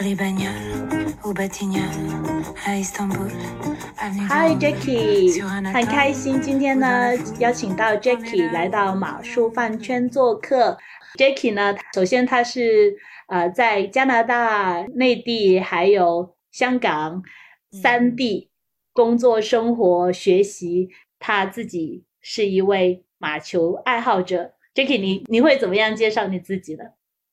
Hi Jackie，很开心今天呢邀请到 Jackie 来到马术饭圈做客。Jackie 呢，首先他是呃在加拿大、内地还有香港三地工作、生活、学习，他自己是一位马球爱好者。Jackie，你你会怎么样介绍你自己呢？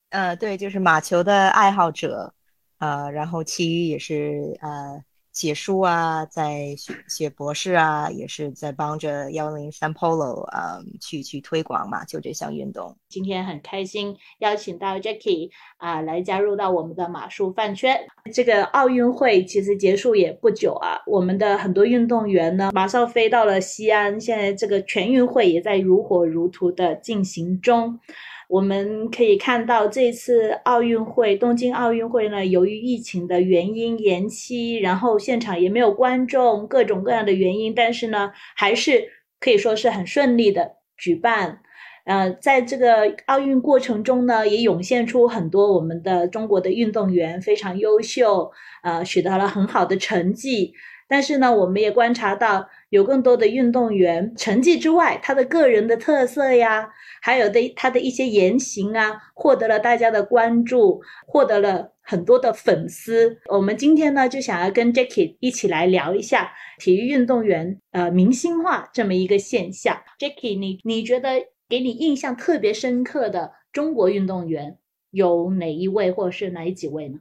呃，对，就是马球的爱好者。呃，然后其余也是呃写书啊，在学写博士啊，也是在帮着幺零三 Polo 啊去去推广嘛，就这项运动。今天很开心邀请到 Jackie 啊来加入到我们的马术饭圈。这个奥运会其实结束也不久啊，我们的很多运动员呢马上飞到了西安，现在这个全运会也在如火如荼的进行中。我们可以看到，这次奥运会，东京奥运会呢，由于疫情的原因延期，然后现场也没有观众，各种各样的原因，但是呢，还是可以说是很顺利的举办。呃，在这个奥运过程中呢，也涌现出很多我们的中国的运动员非常优秀，呃，取得了很好的成绩。但是呢，我们也观察到。有更多的运动员成绩之外，他的个人的特色呀，还有的他的一些言行啊，获得了大家的关注，获得了很多的粉丝。我们今天呢，就想要跟 Jackie 一起来聊一下体育运动员呃明星化这么一个现象。Jackie，你你觉得给你印象特别深刻的中国运动员有哪一位，或者是哪几位呢？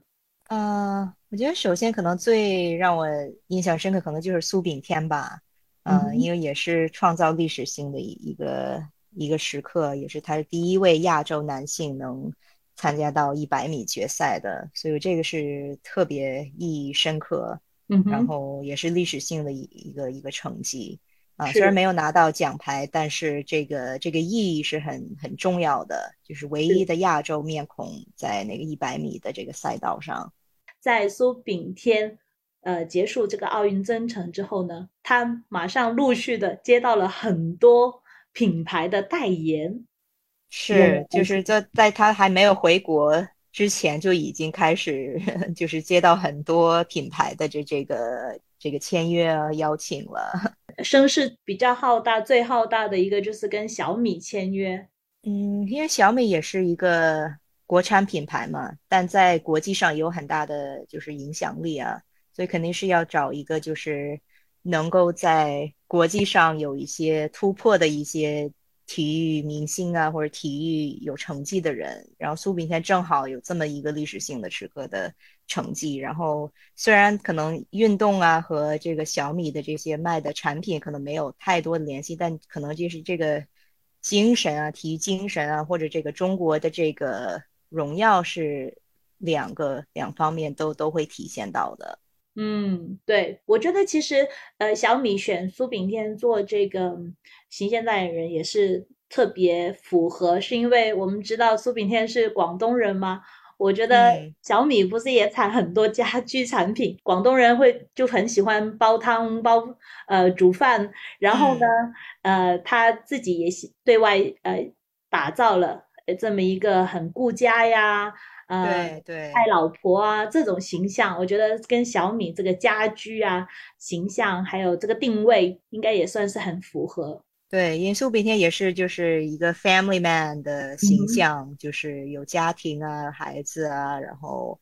呃，我觉得首先可能最让我印象深刻，可能就是苏炳添吧。嗯，因为也是创造历史性的一一个一个时刻，也是他是第一位亚洲男性能参加到一百米决赛的，所以这个是特别意义深刻，嗯，然后也是历史性的一一个一个成绩啊。虽然没有拿到奖牌，但是这个这个意义是很很重要的，就是唯一的亚洲面孔在那个一百米的这个赛道上，在苏炳添。呃，结束这个奥运征程之后呢，他马上陆续的接到了很多品牌的代言，是，就是在在他还没有回国之前就已经开始，就是接到很多品牌的这这个这个签约啊邀请了，声势比较浩大，最浩大的一个就是跟小米签约，嗯，因为小米也是一个国产品牌嘛，但在国际上有很大的就是影响力啊。所以肯定是要找一个就是能够在国际上有一些突破的一些体育明星啊，或者体育有成绩的人。然后苏炳添正好有这么一个历史性的时刻的成绩。然后虽然可能运动啊和这个小米的这些卖的产品可能没有太多的联系，但可能就是这个精神啊，体育精神啊，或者这个中国的这个荣耀是两个两方面都都会体现到的。嗯，对，我觉得其实呃，小米选苏炳添做这个形象代言人也是特别符合，是因为我们知道苏炳添是广东人吗？我觉得小米不是也产很多家 居产品，广东人会就很喜欢煲汤、煲呃煮饭，然后呢，呃，他自己也对外呃打造了这么一个很顾家呀。对对，爱老婆啊，这种形象，我觉得跟小米这个家居啊形象，还有这个定位，应该也算是很符合。对，因为苏炳添也是就是一个 family man 的形象，就是有家庭啊、孩子啊，然后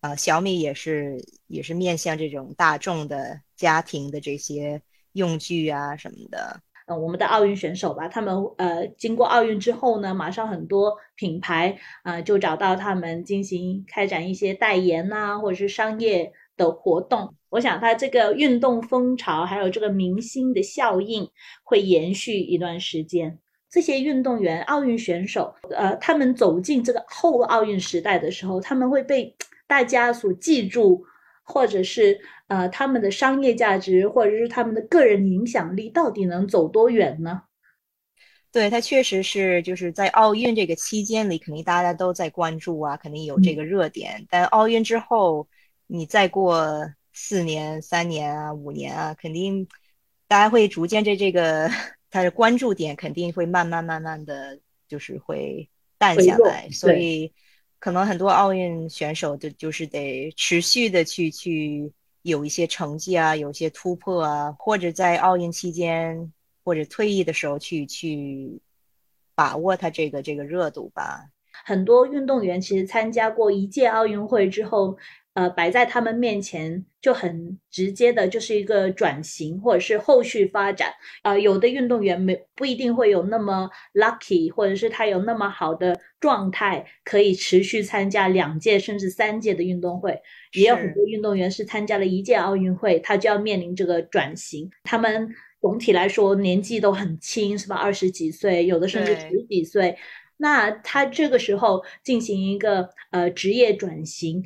呃，小米也是也是面向这种大众的家庭的这些用具啊什么的。我们的奥运选手吧，他们呃，经过奥运之后呢，马上很多品牌啊就找到他们进行开展一些代言呐，或者是商业的活动。我想，他这个运动风潮还有这个明星的效应会延续一段时间。这些运动员、奥运选手，呃，他们走进这个后奥运时代的时候，他们会被大家所记住。或者是呃，他们的商业价值，或者是他们的个人影响力，到底能走多远呢？对他确实是，就是在奥运这个期间里，肯定大家都在关注啊，肯定有这个热点。但奥运之后，你再过四年、三年啊、五年啊，肯定大家会逐渐这这个他的关注点肯定会慢慢慢慢的就是会淡下来，所以。可能很多奥运选手就就是得持续的去去有一些成绩啊，有一些突破啊，或者在奥运期间或者退役的时候去去把握他这个这个热度吧。很多运动员其实参加过一届奥运会之后。呃，摆在他们面前就很直接的，就是一个转型或者是后续发展。呃，有的运动员没不一定会有那么 lucky，或者是他有那么好的状态，可以持续参加两届甚至三届的运动会。也有很多运动员是参加了一届奥运会，他就要面临这个转型。他们总体来说年纪都很轻，是吧？二十几岁，有的甚至十几岁。那他这个时候进行一个呃职业转型。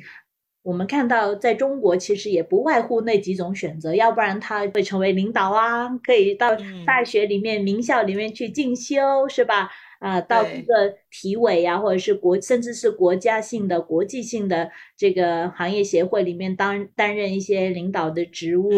我们看到，在中国其实也不外乎那几种选择，要不然他会成为领导啊，可以到大学里面、名校里面去进修，是吧？啊，到一个体委呀，或者是国，甚至是国家性的、国际性的这个行业协会里面当担任一些领导的职务，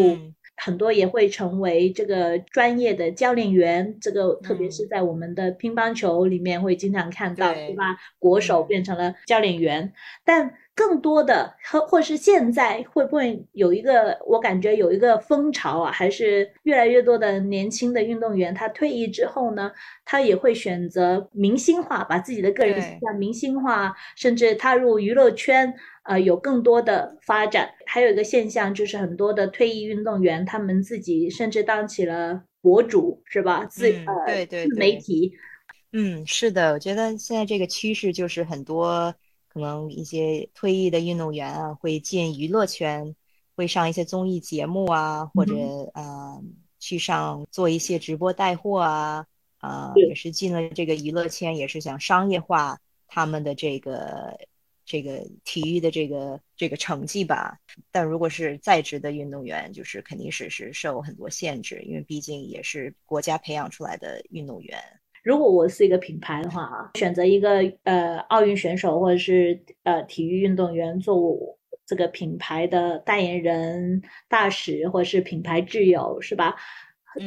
很多也会成为这个专业的教练员。这个特别是在我们的乒乓球里面会经常看到，对吧？国手变成了教练员，但。更多的，或或是现在会不会有一个，我感觉有一个风潮啊，还是越来越多的年轻的运动员，他退役之后呢，他也会选择明星化，把自己的个人形象明星化，甚至踏入娱乐圈，呃，有更多的发展。还有一个现象就是，很多的退役运动员，他们自己甚至当起了博主，是吧？自呃自媒体。嗯，是的，我觉得现在这个趋势就是很多。可能一些退役的运动员啊，会进娱乐圈，会上一些综艺节目啊，或者呃，去上做一些直播带货啊，啊，也是进了这个娱乐圈，也是想商业化他们的这个这个体育的这个这个成绩吧。但如果是在职的运动员，就是肯定是是受很多限制，因为毕竟也是国家培养出来的运动员。如果我是一个品牌的话啊，选择一个呃奥运选手或者是呃体育运动员做我这个品牌的代言人、大使或者是品牌挚友，是吧？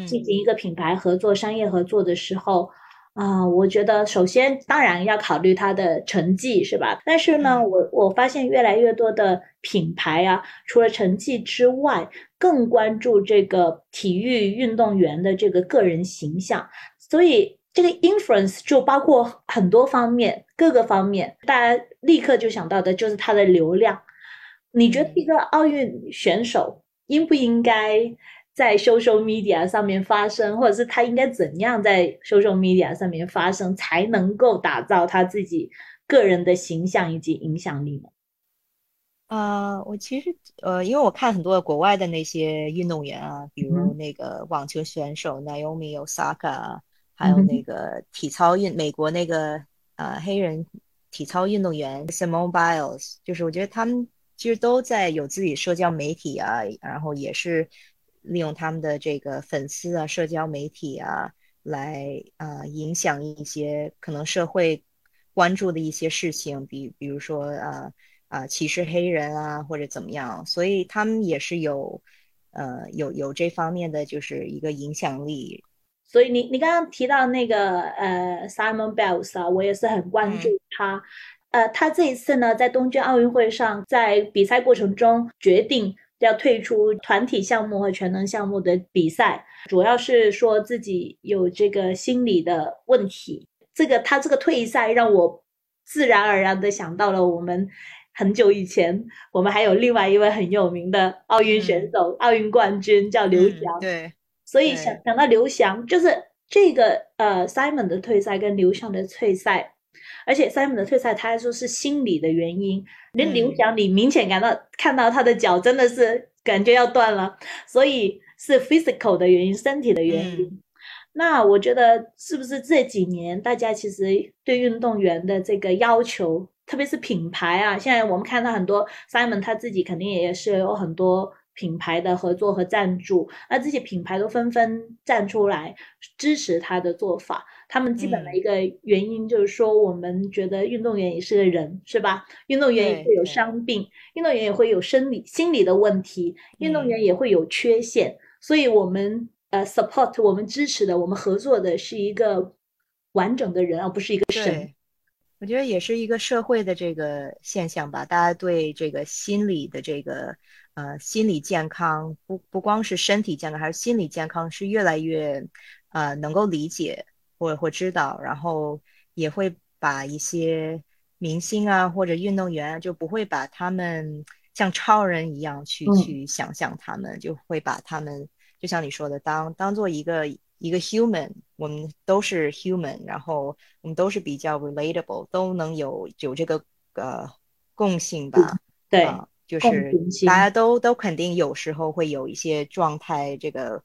进行一个品牌合作、商业合作的时候啊，我觉得首先当然要考虑他的成绩，是吧？但是呢，我我发现越来越多的品牌啊，除了成绩之外，更关注这个体育运动员的这个个人形象，所以。这个 inference 就包括很多方面，各个方面，大家立刻就想到的就是它的流量。你觉得一个奥运选手应不应该在 social media 上面发声，或者是他应该怎样在 social media 上面发声，才能够打造他自己个人的形象以及影响力呢？啊，我其实呃，因为我看很多国外的那些运动员啊，比如那个网球选手 Naomi Osaka。还有那个体操运，美国那个呃黑人体操运动员 Simone Biles，就是我觉得他们其实都在有自己社交媒体啊，然后也是利用他们的这个粉丝啊、社交媒体啊来呃影响一些可能社会关注的一些事情，比比如说啊啊歧视黑人啊或者怎么样，所以他们也是有呃有有这方面的就是一个影响力。所以你你刚刚提到那个呃 Simon Biles 啊，我也是很关注他。呃，他这一次呢，在东京奥运会上，在比赛过程中决定要退出团体项目和全能项目的比赛，主要是说自己有这个心理的问题。这个他这个退赛让我自然而然的想到了我们很久以前，我们还有另外一位很有名的奥运选手、奥运冠军叫刘翔。对。所以想想到刘翔，就是这个呃，Simon 的退赛跟刘翔的退赛，而且 Simon 的退赛，他还说是心理的原因。连刘翔，你明显感到看到他的脚真的是感觉要断了，所以是 physical 的原因，身体的原因。那我觉得是不是这几年大家其实对运动员的这个要求，特别是品牌啊，现在我们看到很多 Simon 他自己肯定也是有很多。品牌的合作和赞助，那这些品牌都纷纷站出来支持他的做法。他们基本的一个原因就是说，我们觉得运动员也是个人，是吧？运动员也会有伤病，运动员也会有生理、心理的问题，运动员也会有缺陷。所以，我们呃，support 我们支持的，我们合作的是一个完整的人，而不是一个神。我觉得也是一个社会的这个现象吧，大家对这个心理的这个呃心理健康，不不光是身体健康，还是心理健康，是越来越呃能够理解或或知道，然后也会把一些明星啊或者运动员就不会把他们像超人一样去去想象他们，就会把他们就像你说的当当做一个。一个 human，我们都是 human，然后我们都是比较 relatable，都能有有这个呃共性吧？对，就是大家都都肯定有时候会有一些状态，这个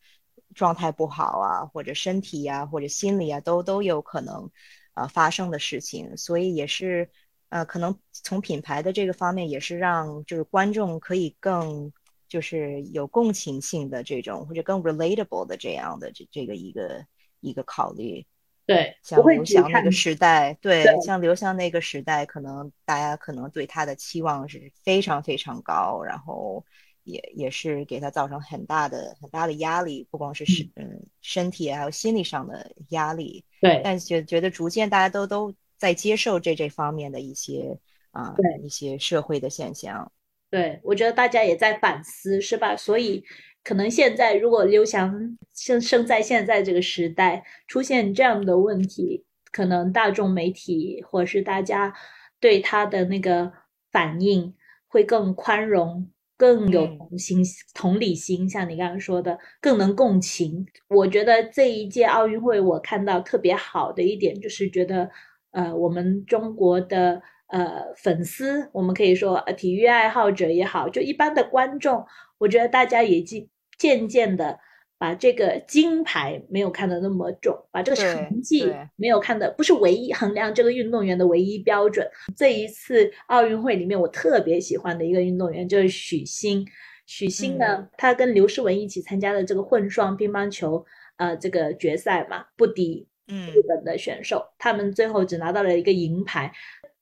状态不好啊，或者身体啊，或者心理啊，都都有可能呃发生的事情，所以也是呃可能从品牌的这个方面，也是让就是观众可以更。就是有共情性的这种，或者更 relatable 的这样的这这个一个一个考虑。对，像刘翔那个时代，对，像刘翔那个时代，可能大家可能对他的期望是非常非常高，然后也也是给他造成很大的很大的压力，不光是身嗯身体还有心理上的压力。对，但觉觉得逐渐大家都都在接受这这方面的一些啊一些社会的现象。对，我觉得大家也在反思，是吧？所以可能现在，如果刘翔生生在现在这个时代，出现这样的问题，可能大众媒体或者是大家对他的那个反应会更宽容，更有同心、同理心。像你刚刚说的，更能共情。我觉得这一届奥运会，我看到特别好的一点，就是觉得，呃，我们中国的。呃，粉丝，我们可以说，呃，体育爱好者也好，就一般的观众，我觉得大家也渐渐渐的把这个金牌没有看得那么重，把这个成绩没有看的不是唯一衡量这个运动员的唯一标准。这一次奥运会里面，我特别喜欢的一个运动员就是许昕。许昕呢，他跟刘诗雯一起参加的这个混双乒乓球，呃，这个决赛嘛，不敌日本的选手，他们最后只拿到了一个银牌。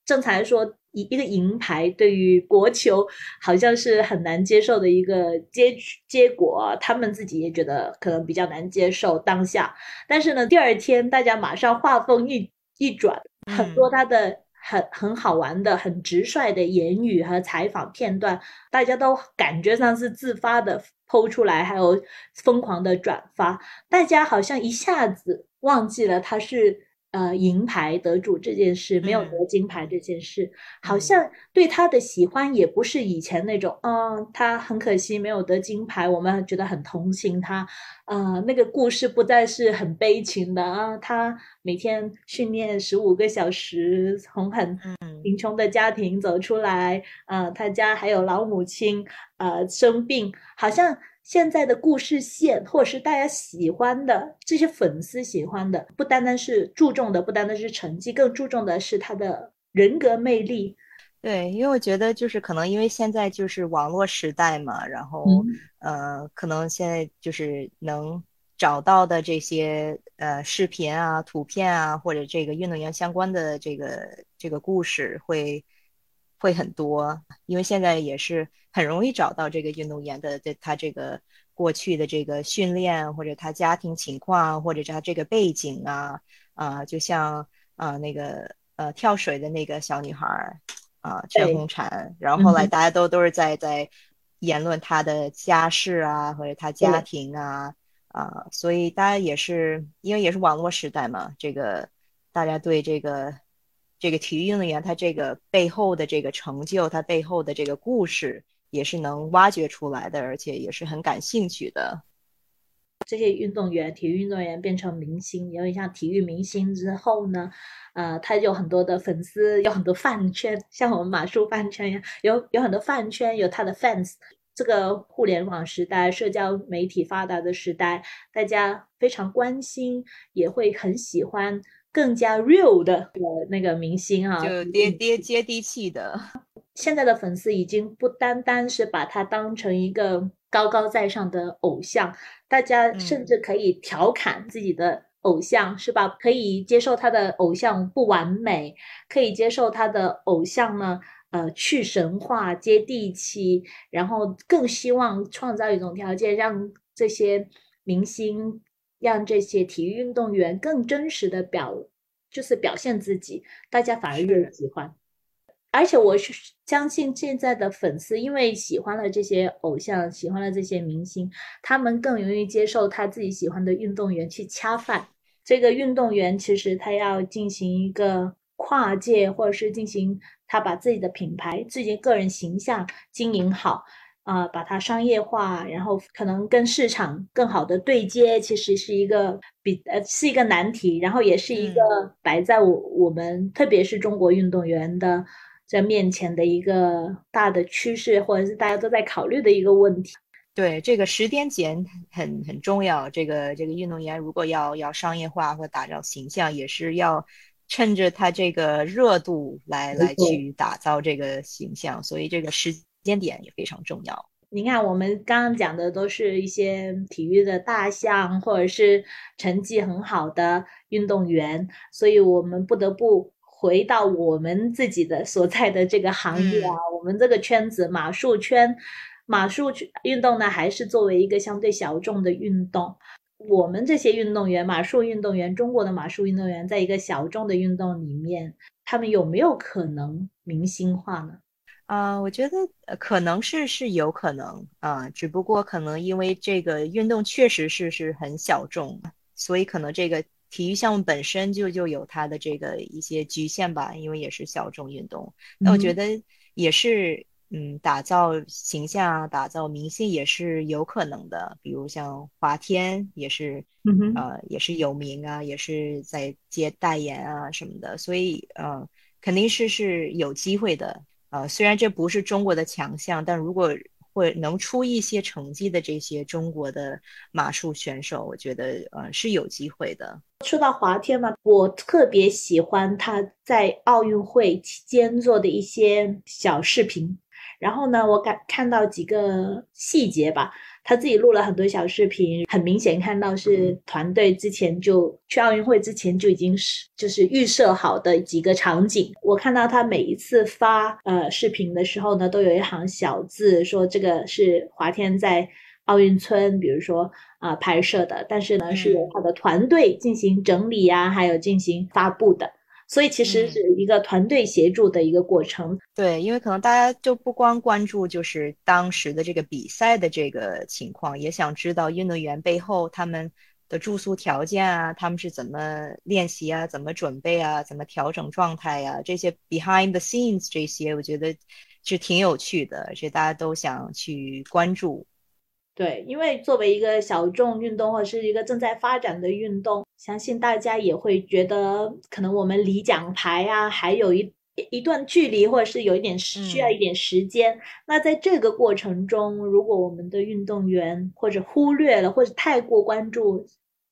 正常来说，一一个银牌对于国球好像是很难接受的一个结结果，他们自己也觉得可能比较难接受当下。但是呢，第二天大家马上话锋一一转，很多他的很很好玩的、很直率的言语和采访片段，大家都感觉上是自发的剖出来，还有疯狂的转发，大家好像一下子忘记了他是。呃，银牌得主这件事，没有得金牌这件事，好像对他的喜欢也不是以前那种，嗯，他很可惜没有得金牌，我们觉得很同情他，呃，那个故事不再是很悲情的啊，他每天训练十五个小时，从很贫穷的家庭走出来，呃，他家还有老母亲，呃，生病，好像。现在的故事线，或者是大家喜欢的这些粉丝喜欢的，不单单是注重的，不单单是成绩，更注重的是他的人格魅力。对，因为我觉得就是可能因为现在就是网络时代嘛，然后呃，可能现在就是能找到的这些呃视频啊、图片啊，或者这个运动员相关的这个这个故事会。会很多，因为现在也是很容易找到这个运动员的，的他这个过去的这个训练，或者他家庭情况，或者他这个背景啊，啊，就像啊那个呃跳水的那个小女孩啊全红婵，然后后来大家都都是在在言论她的家世啊，或者她家庭啊啊，所以大家也是因为也是网络时代嘛，这个大家对这个。这个体育运动员他这个背后的这个成就，他背后的这个故事也是能挖掘出来的，而且也是很感兴趣的。这些运动员，体育运动员变成明星，有点像体育明星之后呢，呃，他有很多的粉丝，有很多饭圈，像我们马术饭圈一样，有有很多饭圈，有他的 fans。这个互联网时代，社交媒体发达的时代，大家非常关心，也会很喜欢。更加 real 的那个明星啊，就接接接地气的。现在的粉丝已经不单单是把他当成一个高高在上的偶像，大家甚至可以调侃自己的偶像，是吧？可以接受他的偶像不完美，可以接受他的偶像呢，呃，去神话、接地气，然后更希望创造一种条件，让这些明星。让这些体育运动员更真实的表就是表现自己，大家反而越喜欢。而且我是相信现在的粉丝，因为喜欢了这些偶像，喜欢了这些明星，他们更容易接受他自己喜欢的运动员去恰饭。这个运动员其实他要进行一个跨界，或者是进行他把自己的品牌、自己个人形象经营好。啊，把它商业化，然后可能跟市场更好的对接，其实是一个比呃是一个难题，然后也是一个摆在我我们特别是中国运动员的在面前的一个大的趋势，或者是大家都在考虑的一个问题。对，这个时间点很很重要。这个这个运动员如果要要商业化或打造形象，也是要趁着他这个热度来来去打造这个形象，所以这个时。间点也非常重要。你看，我们刚刚讲的都是一些体育的大项，或者是成绩很好的运动员，所以我们不得不回到我们自己的所在的这个行业啊，我们这个圈子马术圈，马术运动呢，还是作为一个相对小众的运动。我们这些运动员，马术运动员，中国的马术运动员，在一个小众的运动里面，他们有没有可能明星化呢？啊，我觉得可能是是有可能啊，只不过可能因为这个运动确实是是很小众，所以可能这个体育项目本身就就有它的这个一些局限吧，因为也是小众运动。那我觉得也是，嗯，打造形象啊，打造明星也是有可能的。比如像华天也是，呃，也是有名啊，也是在接代言啊什么的，所以呃，肯定是是有机会的。呃，虽然这不是中国的强项，但如果会能出一些成绩的这些中国的马术选手，我觉得呃是有机会的。说到华天嘛，我特别喜欢他在奥运会期间做的一些小视频，然后呢，我感看到几个细节吧。他自己录了很多小视频，很明显看到是团队之前就去奥运会之前就已经是就是预设好的几个场景。我看到他每一次发呃视频的时候呢，都有一行小字说这个是华天在奥运村，比如说啊拍摄的，但是呢是由他的团队进行整理呀，还有进行发布的。所以其实是一个团队协助的一个过程。对，因为可能大家就不光关注就是当时的这个比赛的这个情况，也想知道运动员背后他们的住宿条件啊，他们是怎么练习啊，怎么准备啊，怎么调整状态呀，这些 behind the scenes 这些，我觉得是挺有趣的，而且大家都想去关注。对，因为作为一个小众运动或者是一个正在发展的运动，相信大家也会觉得，可能我们离奖牌啊还有一一段距离，或者是有一点需要一点时间。那在这个过程中，如果我们的运动员或者忽略了，或者太过关注。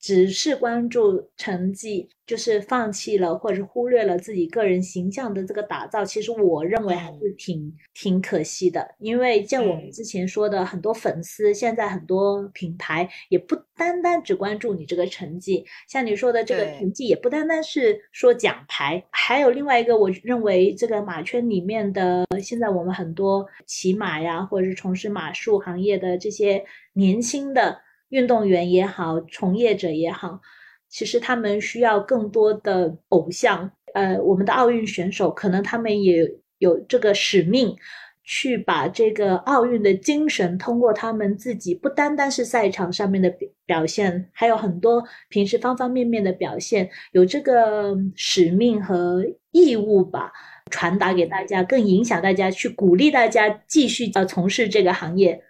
只是关注成绩，就是放弃了或者忽略了自己个人形象的这个打造。其实我认为还是挺挺可惜的，因为像我们之前说的，很多粉丝现在很多品牌也不单单只关注你这个成绩，像你说的这个成绩也不单单是说奖牌，还有另外一个，我认为这个马圈里面的现在我们很多骑马呀，或者是从事马术行业的这些年轻的。运动员也好，从业者也好，其实他们需要更多的偶像。呃，我们的奥运选手可能他们也有这个使命，去把这个奥运的精神通过他们自己，不单单是赛场上面的表表现，还有很多平时方方面面的表现，有这个使命和义务吧，传达给大家，更影响大家，去鼓励大家继续呃从事这个行业。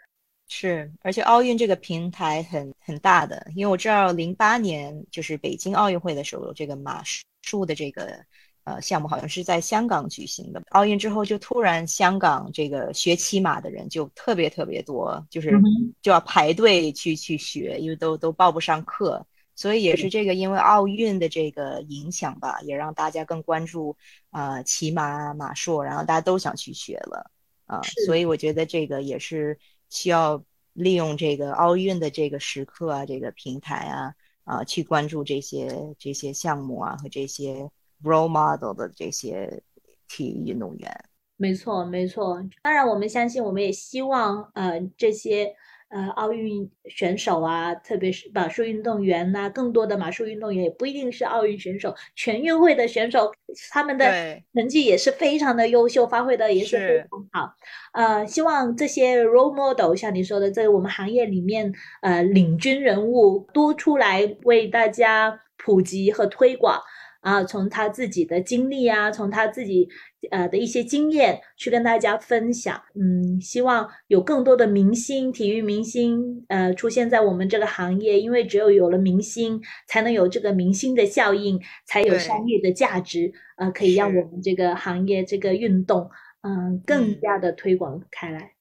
是，而且奥运这个平台很很大的，因为我知道零八年就是北京奥运会的时候，这个马术的这个呃项目好像是在香港举行的。奥运之后就突然香港这个学骑马的人就特别特别多，就是就要排队去去学，因为都都报不上课。所以也是这个因为奥运的这个影响吧，也让大家更关注啊骑马马术，然后大家都想去学了啊。所以我觉得这个也是。需要利用这个奥运的这个时刻啊，这个平台啊，啊，去关注这些这些项目啊和这些 role model 的这些体育运动员。没错，没错。当然，我们相信，我们也希望，呃，这些呃奥运选手啊，特别是马术运动员呐，更多的马术运动员也不一定是奥运选手，全运会的选手，他们的成绩也是非常的优秀，发挥的也是非常好。呃，希望这些 role model 像你说的，在我们行业里面，呃，领军人物多出来为大家普及和推广。啊，从他自己的经历啊，从他自己呃的一些经验去跟大家分享。嗯，希望有更多的明星、体育明星呃出现在我们这个行业，因为只有有了明星，才能有这个明星的效应，才有商业的价值，呃，可以让我们这个行业这个运动嗯更加的推广开来。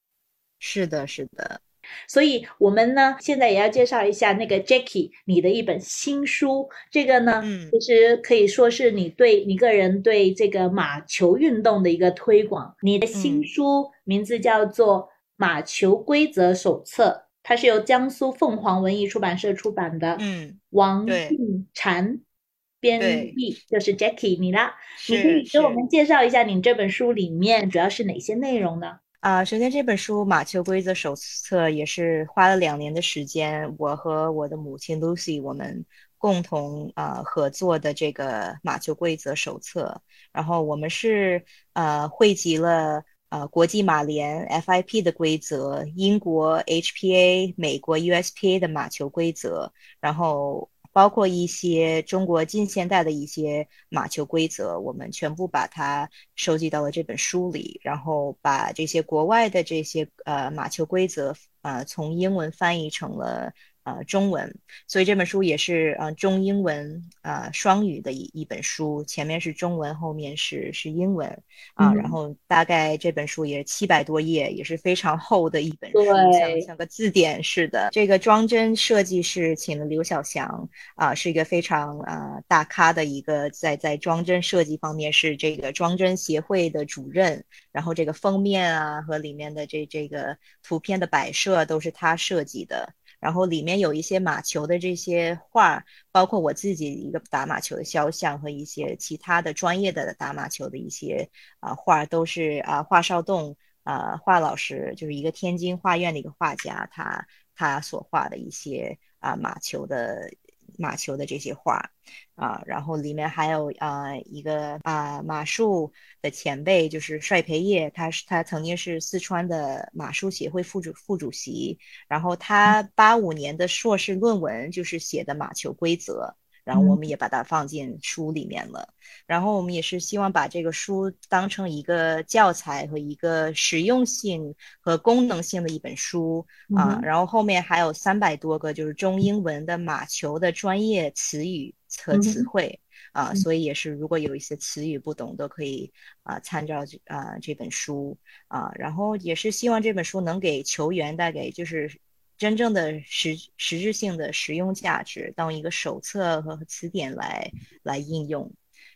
是的，是的。所以，我们呢，现在也要介绍一下那个 Jackie 你的一本新书。这个呢，其实可以说是你对你个人对这个马球运动的一个推广。你的新书名字叫做《马球规则手册》，它是由江苏凤凰文艺出版社出版的。嗯，王俊婵编译，就是 Jackie 你啦。你可以给我们介绍一下你这本书里面主要是哪些内容呢？啊，首先这本书《马球规则手册》也是花了两年的时间，我和我的母亲 Lucy 我们共同啊合作的这个马球规则手册。然后我们是呃汇集了呃国际马联 FIP 的规则、英国 HPA、美国 USPA 的马球规则，然后。包括一些中国近现代的一些马球规则，我们全部把它收集到了这本书里，然后把这些国外的这些呃马球规则呃从英文翻译成了。呃，中文，所以这本书也是呃中英文呃双语的一一本书，前面是中文，后面是是英文啊。然后大概这本书也七百多页，也是非常厚的一本书，像像个字典似的。这个装帧设计是请了刘小翔啊，是一个非常啊大咖的一个在在装帧设计方面是这个装帧协会的主任。然后这个封面啊和里面的这这个图片的摆设都是他设计的。然后里面有一些马球的这些画，包括我自己一个打马球的肖像和一些其他的专业的打马球的一些啊画，都是啊华少栋啊华老师，就是一个天津画院的一个画家，他他所画的一些啊马球的。马球的这些画，啊，然后里面还有啊一个啊马术的前辈，就是帅培业，他是他曾经是四川的马术协会副主副主席，然后他八五年的硕士论文就是写的马球规则。然后我们也把它放进书里面了，然后我们也是希望把这个书当成一个教材和一个实用性和功能性的一本书啊，然后后面还有三百多个就是中英文的马球的专业词语和词汇啊，所以也是如果有一些词语不懂都可以啊参照这啊这本书啊，然后也是希望这本书能给球员带给就是。真正的实实质性的实用价值，当一个手册和词典来来应用，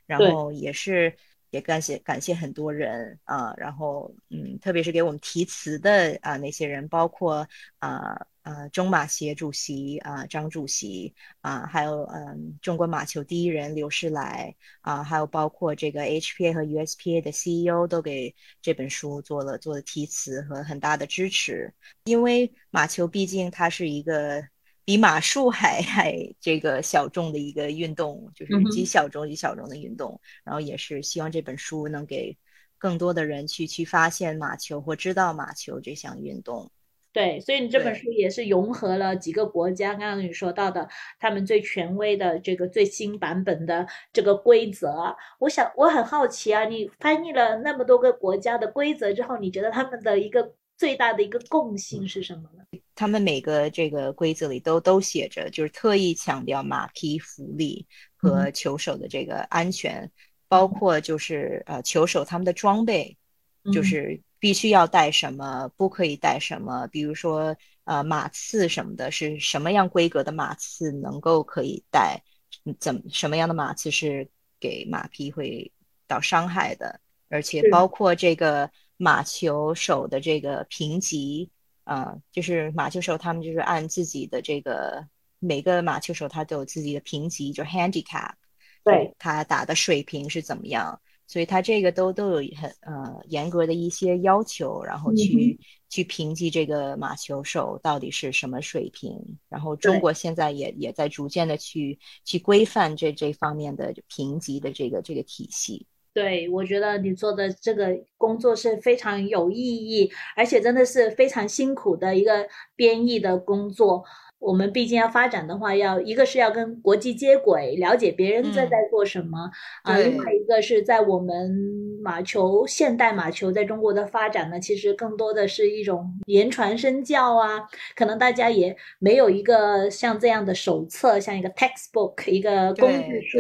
然后也是也感谢感谢很多人啊，然后嗯，特别是给我们题词的啊那些人，包括啊。呃，中马协主席啊，张主席啊，还有嗯，中国马球第一人刘世来啊，还有包括这个 HPA 和 USPA 的 CEO 都给这本书做了做了题词和很大的支持。因为马球毕竟它是一个比马术还还这个小众的一个运动，就是极小众极小众的运动。然后也是希望这本书能给更多的人去去发现马球或知道马球这项运动。对，所以你这本书也是融合了几个国家，刚刚你说到的他们最权威的这个最新版本的这个规则。我想我很好奇啊，你翻译了那么多个国家的规则之后，你觉得他们的一个最大的一个共性是什么呢？他们每个这个规则里都都写着，就是特意强调马匹福利和球手的这个安全，包括就是呃球手他们的装备，就是。必须要带什么，不可以带什么？比如说，呃，马刺什么的，是什么样规格的马刺能够可以带？怎什么样的马刺是给马匹会到伤害的？而且包括这个马球手的这个评级，啊，就是马球手他们就是按自己的这个每个马球手他都有自己的评级，就是 handicap，对，他打的水平是怎么样？所以它这个都都有很呃严格的一些要求，然后去去评级这个马球手到底是什么水平。然后中国现在也也在逐渐的去去规范这这方面的评级的这个这个体系。对，我觉得你做的这个工作是非常有意义，而且真的是非常辛苦的一个编译的工作。我们毕竟要发展的话，要一个是要跟国际接轨，了解别人在在做什么啊；另外一个是在我们马球现代马球在中国的发展呢，其实更多的是一种言传身教啊。可能大家也没有一个像这样的手册，像一个 textbook 一个工具书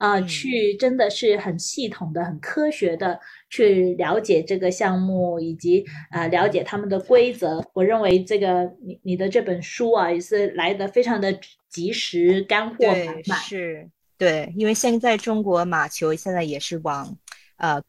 啊，去真的是很系统的、很科学的。去了解这个项目，以及啊了解他们的规则。我认为这个你你的这本书啊，也是来的非常的及时，干货满满。是，对，因为现在中国马球现在也是往呃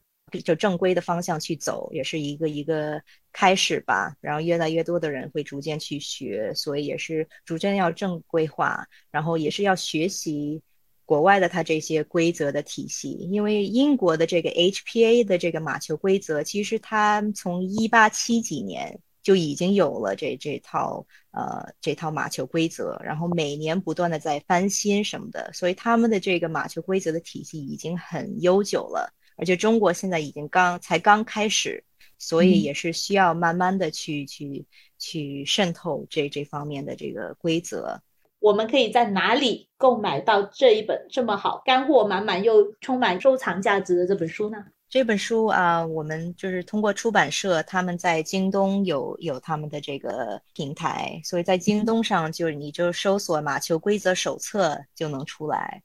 就正规的方向去走，也是一个一个开始吧。然后越来越多的人会逐渐去学，所以也是逐渐要正规化，然后也是要学习。国外的它这些规则的体系，因为英国的这个 HPA 的这个马球规则，其实它从一八七几年就已经有了这这套呃这套马球规则，然后每年不断的在翻新什么的，所以他们的这个马球规则的体系已经很悠久了，而且中国现在已经刚才刚开始，所以也是需要慢慢的去去去渗透这这方面的这个规则。我们可以在哪里购买到这一本这么好、干货满满又充满收藏价值的这本书呢？这本书啊，我们就是通过出版社，他们在京东有有他们的这个平台，所以在京东上就是你就搜索《马球规则手册》就能出来。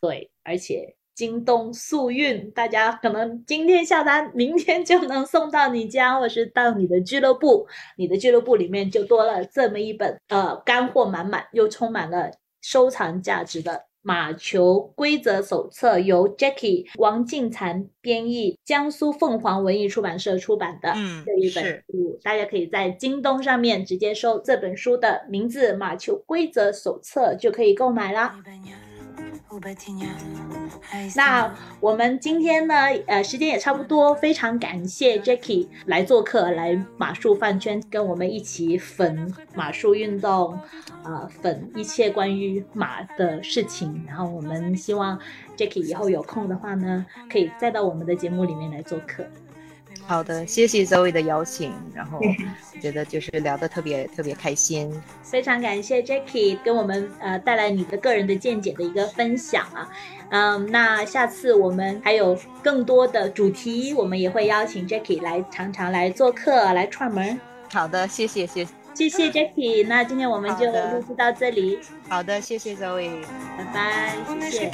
对，而且。京东速运，大家可能今天下单，明天就能送到你家，或是到你的俱乐部。你的俱乐部里面就多了这么一本，呃，干货满满又充满了收藏价值的马球规则手册，由 Jackie 王静婵编译，江苏凤凰文艺出版社出版的这一本书，大家可以在京东上面直接搜这本书的名字《马球规则手册》就可以购买啦。那我们今天呢，呃，时间也差不多，非常感谢 Jackie 来做客，来马术饭圈跟我们一起粉马术运动，啊，粉一切关于马的事情。然后我们希望 Jackie 以后有空的话呢，可以再到我们的节目里面来做客。好的，谢谢 Zoe 的邀请，然后 觉得就是聊得特别特别开心。非常感谢 Jackie 跟我们呃带来你的个人的见解的一个分享啊，嗯，那下次我们还有更多的主题，我们也会邀请 Jackie 来常常来做客来串门。好的，谢谢谢谢谢谢 Jackie，那今天我们就录制到这里。好的，谢谢 Zoe，拜拜，谢谢。